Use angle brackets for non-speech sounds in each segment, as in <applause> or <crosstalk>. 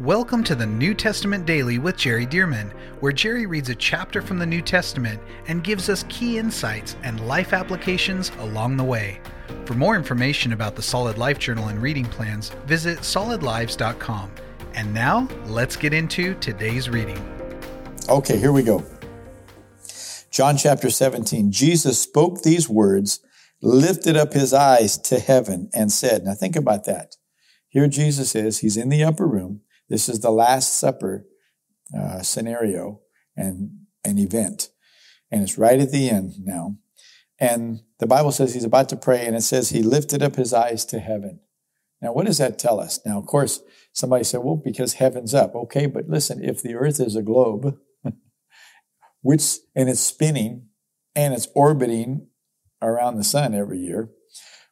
Welcome to the New Testament Daily with Jerry Dirmann, where Jerry reads a chapter from the New Testament and gives us key insights and life applications along the way. For more information about the Solid Life Journal and reading plans, visit solidlives.com. And now, let's get into today's reading. Okay, here we go. John chapter 17. Jesus spoke these words, lifted up his eyes to heaven, and said, Now think about that. Here Jesus is, he's in the upper room. This is the Last Supper uh, scenario and an event. And it's right at the end now. And the Bible says he's about to pray, and it says he lifted up his eyes to heaven. Now, what does that tell us? Now, of course, somebody said, well, because heaven's up. Okay, but listen, if the earth is a globe, <laughs> which, and it's spinning and it's orbiting around the sun every year,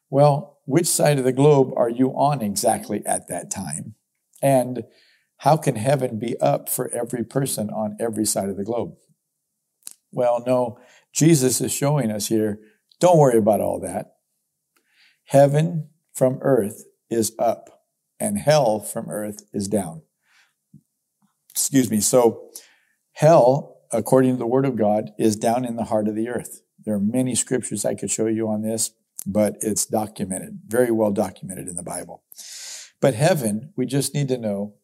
well, which side of the globe are you on exactly at that time? And how can heaven be up for every person on every side of the globe? Well, no, Jesus is showing us here, don't worry about all that. Heaven from earth is up and hell from earth is down. Excuse me. So hell, according to the word of God, is down in the heart of the earth. There are many scriptures I could show you on this, but it's documented, very well documented in the Bible. But heaven, we just need to know,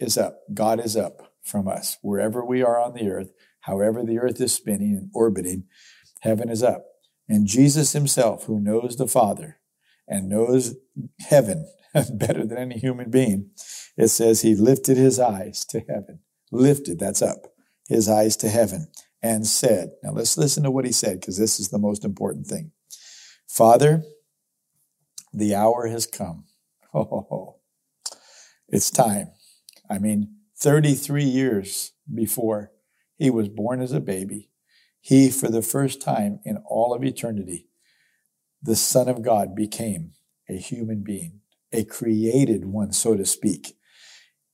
is up. God is up from us. Wherever we are on the earth, however the earth is spinning and orbiting, heaven is up. And Jesus himself, who knows the Father and knows heaven <laughs> better than any human being, it says he lifted his eyes to heaven. Lifted, that's up, his eyes to heaven and said, now let's listen to what he said because this is the most important thing. Father, the hour has come. <laughs> Oh, it's time. I mean, 33 years before he was born as a baby, he, for the first time in all of eternity, the Son of God became a human being, a created one, so to speak.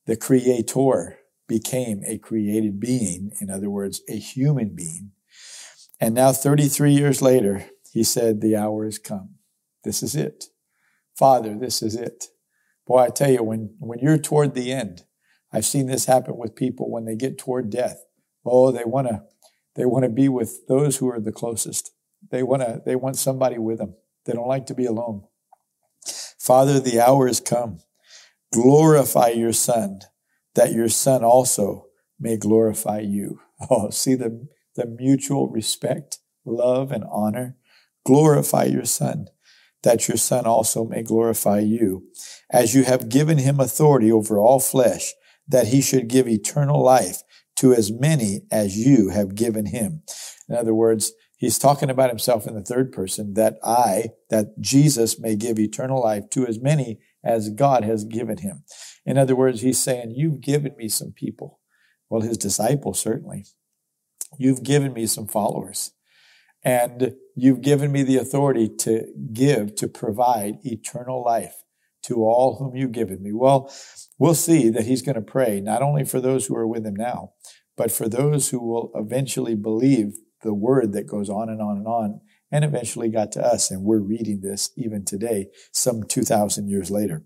The Creator became a created being, in other words, a human being. And now, 33 years later, he said, The hour has come. This is it. Father, this is it. Boy, I tell you, when, when you're toward the end, I've seen this happen with people when they get toward death. Oh, they want to, they want to be with those who are the closest. They want to, they want somebody with them. They don't like to be alone. Father, the hour has come. Glorify your son, that your son also may glorify you. <laughs> Oh, see the, the mutual respect, love, and honor. Glorify your son, that your son also may glorify you, as you have given him authority over all flesh that he should give eternal life to as many as you have given him. In other words, he's talking about himself in the third person that I, that Jesus may give eternal life to as many as God has given him. In other words, he's saying, You've given me some people. Well, his disciples certainly. You've given me some followers. And you've given me the authority to give, to provide eternal life to all whom you've given me. Well, we'll see that he's going to pray not only for those who are with him now, but for those who will eventually believe the word that goes on and on and on and eventually got to us. And we're reading this even today, some 2,000 years later.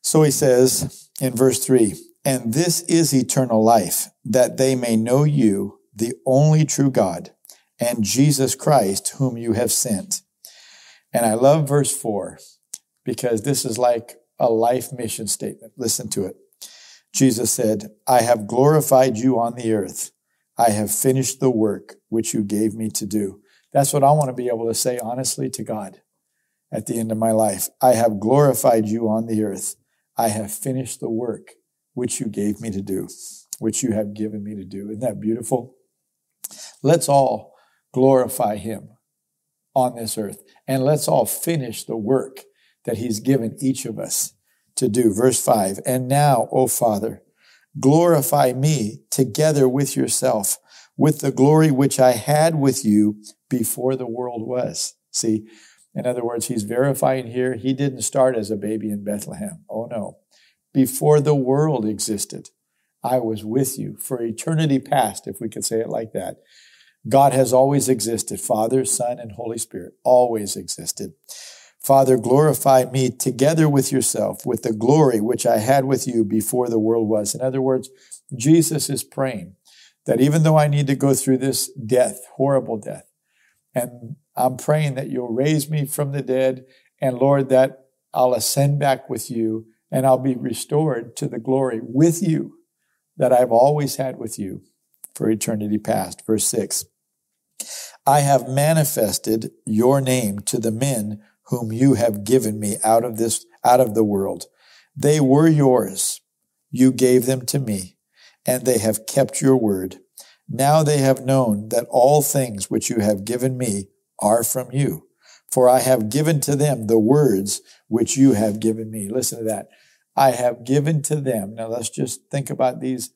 So he says in verse 3 And this is eternal life, that they may know you, the only true God, and Jesus Christ, whom you have sent. And I love verse 4 because this is like a life mission statement. Listen to it. Jesus said, I have glorified you on the earth. I have finished the work which you gave me to do. That's what I want to be able to say honestly to God at the end of my life. I have glorified you on the earth. I have finished the work which you gave me to do, which you have given me to do. Isn't that beautiful? Let's all glorify him on this earth and let's all finish the work that he's given each of us to do. Verse five. And now, O Father, glorify me together with yourself with the glory which I had with you before the world was. See, in other words, he's verifying here he didn't start as a baby in Bethlehem. Oh no. Before the world existed, I was with you for eternity past, if we could say it like that. God has always existed. Father, Son, and Holy Spirit always existed. Father, glorify me together with yourself, with the glory which I had with you before the world was. In other words, Jesus is praying that even though I need to go through this death, horrible death, and I'm praying that you'll raise me from the dead, and Lord, that I'll ascend back with you and I'll be restored to the glory with you that I've always had with you for eternity past. Verse 6 I have manifested your name to the men whom you have given me out of this, out of the world. They were yours. You gave them to me, and they have kept your word. Now they have known that all things which you have given me are from you. For I have given to them the words which you have given me. Listen to that. I have given to them. Now let's just think about these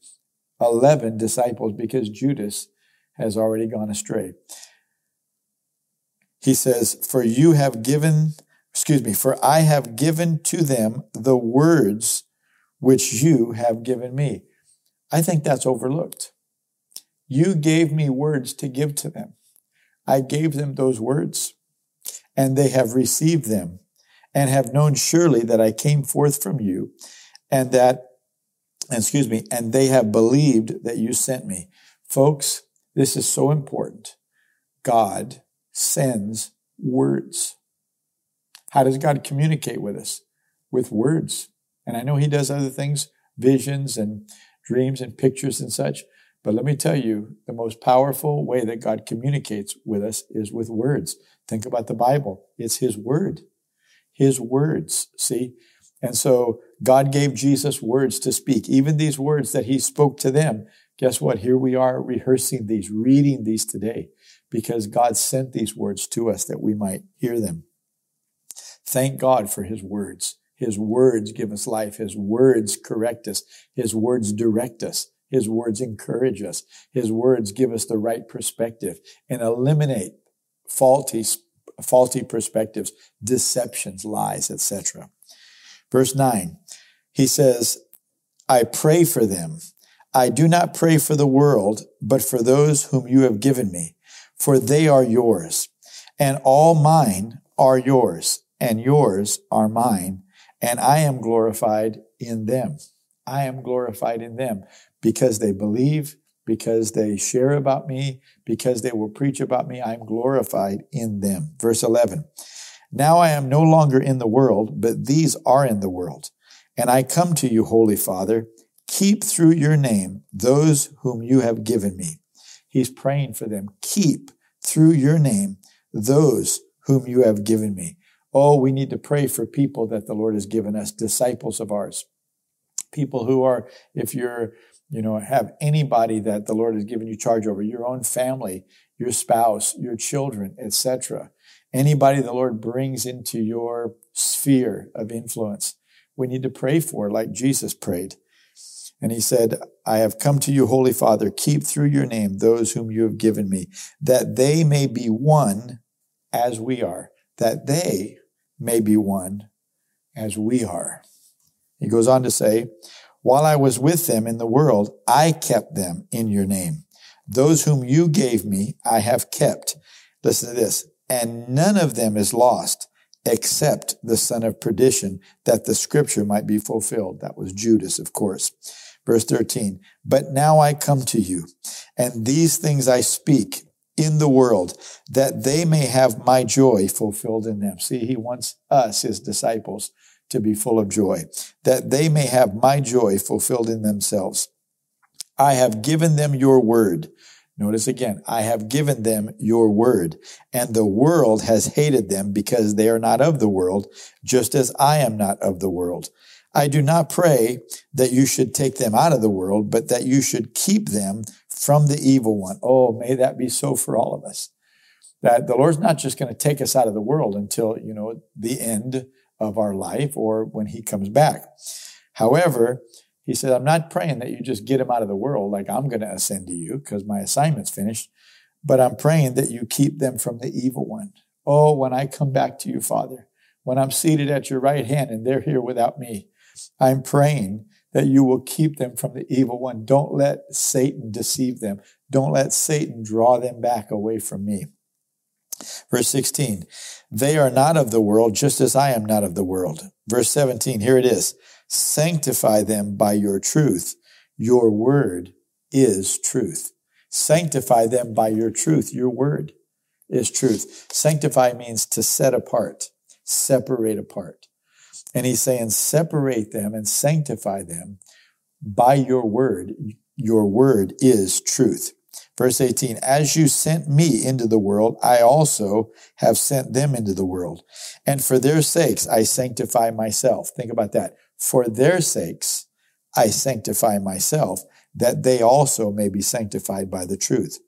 11 disciples because Judas has already gone astray. He says, For you have given, excuse me, for I have given to them the words which you have given me. I think that's overlooked. You gave me words to give to them. I gave them those words, and they have received them, and have known surely that I came forth from you, and that, excuse me, and they have believed that you sent me. Folks, this is so important. God sends words. How does God communicate with us? With words. And I know He does other things, visions and dreams and pictures and such. But let me tell you, the most powerful way that God communicates with us is with words. Think about the Bible. It's His Word. His words. See? And so God gave Jesus words to speak. Even these words that He spoke to them. Guess what? Here we are rehearsing these, reading these today because God sent these words to us that we might hear them. Thank God for his words. His words give us life. His words correct us. His words direct us. His words encourage us. His words give us the right perspective and eliminate faulty, faulty perspectives, deceptions, lies, etc. Verse 9, he says, I pray for them. I do not pray for the world, but for those whom you have given me for they are yours, and all mine are yours, and yours are mine, and I am glorified in them. I am glorified in them because they believe, because they share about me, because they will preach about me. I'm glorified in them. Verse 11. Now I am no longer in the world, but these are in the world. And I come to you, Holy Father, keep through your name those whom you have given me He's praying for them. Keep through your name those whom you have given me. Oh, we need to pray for people that the Lord has given us, disciples of ours. People who are, if you're, you know, have anybody that the Lord has given you charge over, your own family, your spouse, your children, etc. Anybody the Lord brings into your sphere of influence, we need to pray for like Jesus prayed. And he said, I have come to you, Holy Father, keep through your name those whom you have given me, that they may be one as we are, that they may be one as we are. He goes on to say, while I was with them in the world, I kept them in your name. Those whom you gave me, I have kept. Listen to this. And none of them is lost except the son of perdition, that the scripture might be fulfilled. That was Judas, of course. Verse 13, but now I come to you, and these things I speak in the world, that they may have my joy fulfilled in them. See, he wants us, his disciples, to be full of joy, that they may have my joy fulfilled in themselves. I have given them your word. Notice again, I have given them your word, and the world has hated them because they are not of the world, just as I am not of the world. I do not pray that you should take them out of the world, but that you should keep them from the evil one. Oh, may that be so for all of us. That the Lord's not just going to take us out of the world until, you know, the end of our life or when he comes back. However, he said, I'm not praying that you just get him out of the world like I'm going to ascend to you because my assignment's finished, but I'm praying that you keep them from the evil one. Oh, when I come back to you, Father, when I'm seated at your right hand and they're here without me, I'm praying that you will keep them from the evil one. Don't let Satan deceive them. Don't let Satan draw them back away from me. Verse 16, they are not of the world, just as I am not of the world. Verse 17, here it is. Sanctify them by your truth. Your word is truth. Sanctify them by your truth. Your word is truth. Sanctify means to set apart, separate apart. And he's saying, separate them and sanctify them by your word. Your word is truth. Verse 18, as you sent me into the world, I also have sent them into the world. And for their sakes, I sanctify myself. Think about that. For their sakes, I sanctify myself, that they also may be sanctified by the truth.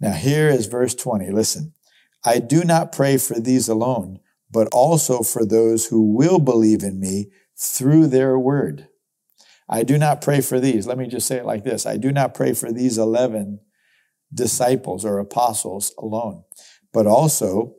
Now here is verse 20. Listen, I do not pray for these alone, but also for those who will believe in me through their word. I do not pray for these. Let me just say it like this. I do not pray for these 11 disciples or apostles alone, but also,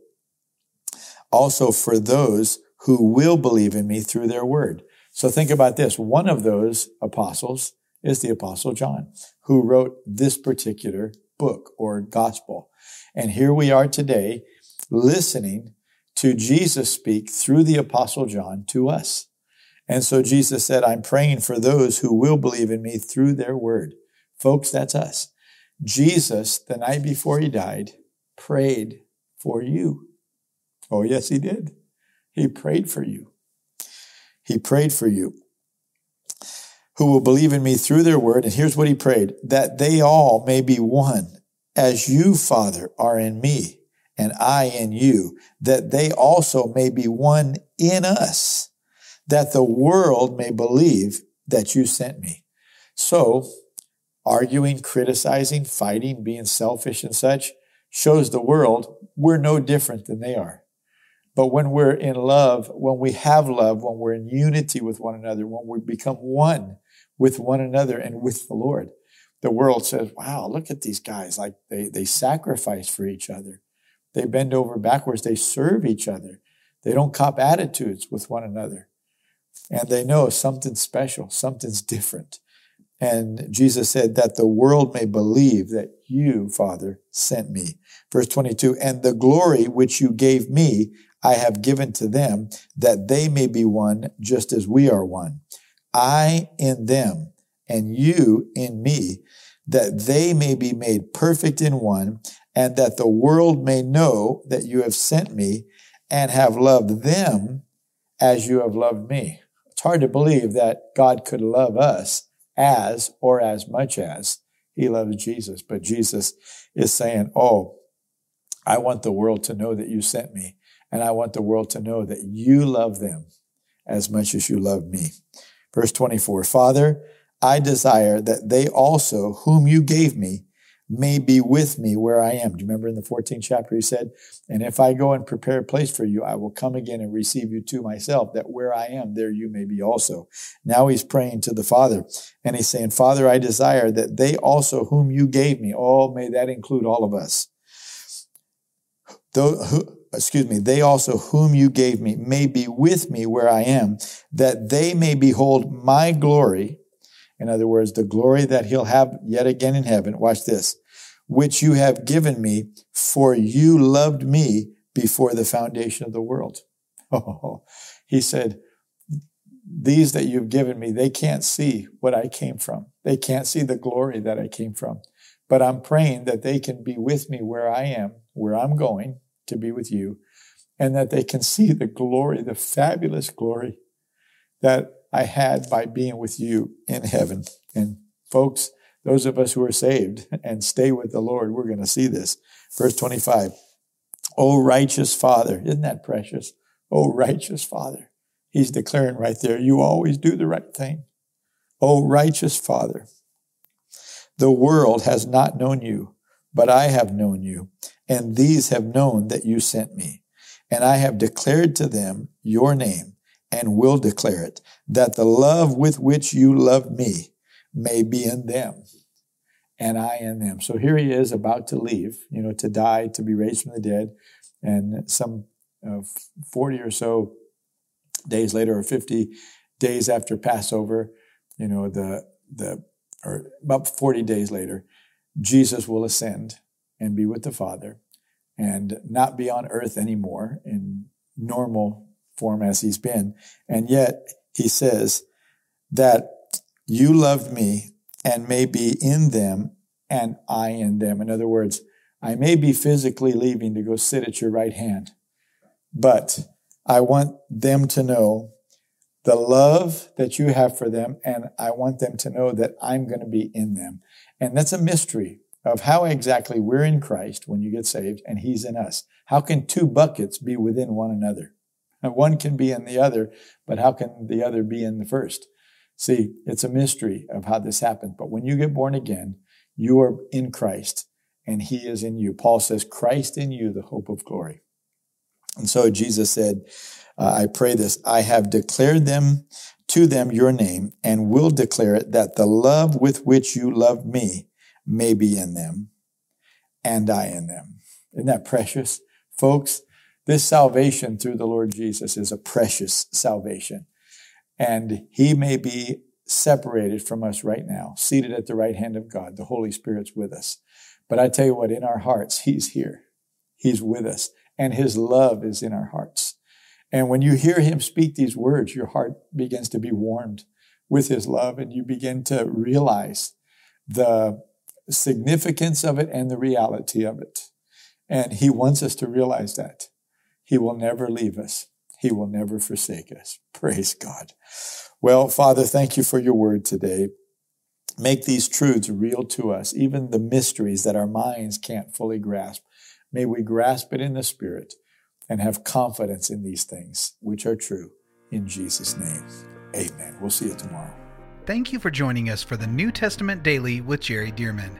also for those who will believe in me through their word. So think about this. One of those apostles is the apostle John, who wrote this particular book or gospel. And here we are today listening to Jesus speak through the apostle John to us. And so Jesus said, I'm praying for those who will believe in me through their word. Folks, that's us. Jesus, the night before he died, prayed for you. Oh, yes, he did. He prayed for you. He prayed for you. Who will believe in me through their word. And here's what he prayed that they all may be one, as you, Father, are in me, and I in you, that they also may be one in us, that the world may believe that you sent me. So, arguing, criticizing, fighting, being selfish and such shows the world we're no different than they are. But when we're in love, when we have love, when we're in unity with one another, when we become one with one another and with the Lord, the world says, wow, look at these guys. Like they, they sacrifice for each other. They bend over backwards. They serve each other. They don't cop attitudes with one another. And they know something's special, something's different. And Jesus said that the world may believe that you, Father, sent me. Verse 22, and the glory which you gave me, I have given to them that they may be one just as we are one. I in them and you in me, that they may be made perfect in one and that the world may know that you have sent me and have loved them as you have loved me. It's hard to believe that God could love us as or as much as he loves Jesus. But Jesus is saying, Oh, I want the world to know that you sent me. And I want the world to know that you love them as much as you love me. Verse 24, Father, I desire that they also, whom you gave me, may be with me where I am. Do you remember in the 14th chapter he said, And if I go and prepare a place for you, I will come again and receive you to myself, that where I am, there you may be also. Now he's praying to the Father, and he's saying, Father, I desire that they also whom you gave me, oh, may that include all of us. Though, who, excuse me, they also whom you gave me may be with me where I am, that they may behold my glory. In other words, the glory that he'll have yet again in heaven. Watch this which you have given me, for you loved me before the foundation of the world. <laughs> Oh, he said, these that you've given me, they can't see what I came from. They can't see the glory that I came from. But I'm praying that they can be with me where I am, where I'm going to be with you, and that they can see the glory, the fabulous glory that I had by being with you in heaven. And folks, those of us who are saved and stay with the Lord, we're going to see this. Verse 25. Oh, righteous Father. Isn't that precious? Oh, righteous Father. He's declaring right there, you always do the right thing. Oh, righteous Father. The world has not known you, but I have known you, and these have known that you sent me. And I have declared to them your name and will declare it, that the love with which you love me may be in them and I in them. So here he is about to leave, you know, to die, to be raised from the dead. And some uh, 40 or so days later, or 50 days after Passover, you know, the, the, or about 40 days later, Jesus will ascend and be with the Father. and not be on earth anymore in normal form as he's been. And yet he says that you loved me and may be in them and I in them. In other words, I may be physically leaving to go sit at your right hand, but I want them to know the love that you have for them, and I want them to know that I'm going to be in them. And that's a mystery of how exactly we're in Christ when you get saved and He's in us. How can two buckets be within one another? One can be in the other, but how can the other be in the first? See, it's a mystery of how this happens. But when you get born again, you are in Christ and He is in you. Paul says, Christ in you, the hope of glory. And so Jesus said, uh, I pray this, I have declared them to them your name and will declare it that the love with which you love me may be in them and I in them. Isn't that precious? Folks, this salvation through the Lord Jesus is a precious salvation. And he may be separated from us right now, seated at the right hand of God. The Holy Spirit's with us. But I tell you what, in our hearts, he's here. He's with us and his love is in our hearts. And when you hear him speak these words, your heart begins to be warmed with his love and you begin to realize the significance of it and the reality of it. And he wants us to realize that. He will never leave us. He will never forsake us. Praise God. Well, Father, thank you for your word today. Make these truths real to us, even the mysteries that our minds can't fully grasp. May we grasp it in the Spirit and have confidence in these things, which are true. In Jesus' name, amen. We'll see you tomorrow. Thank you for joining us for the New Testament Daily with Jerry Dirmann.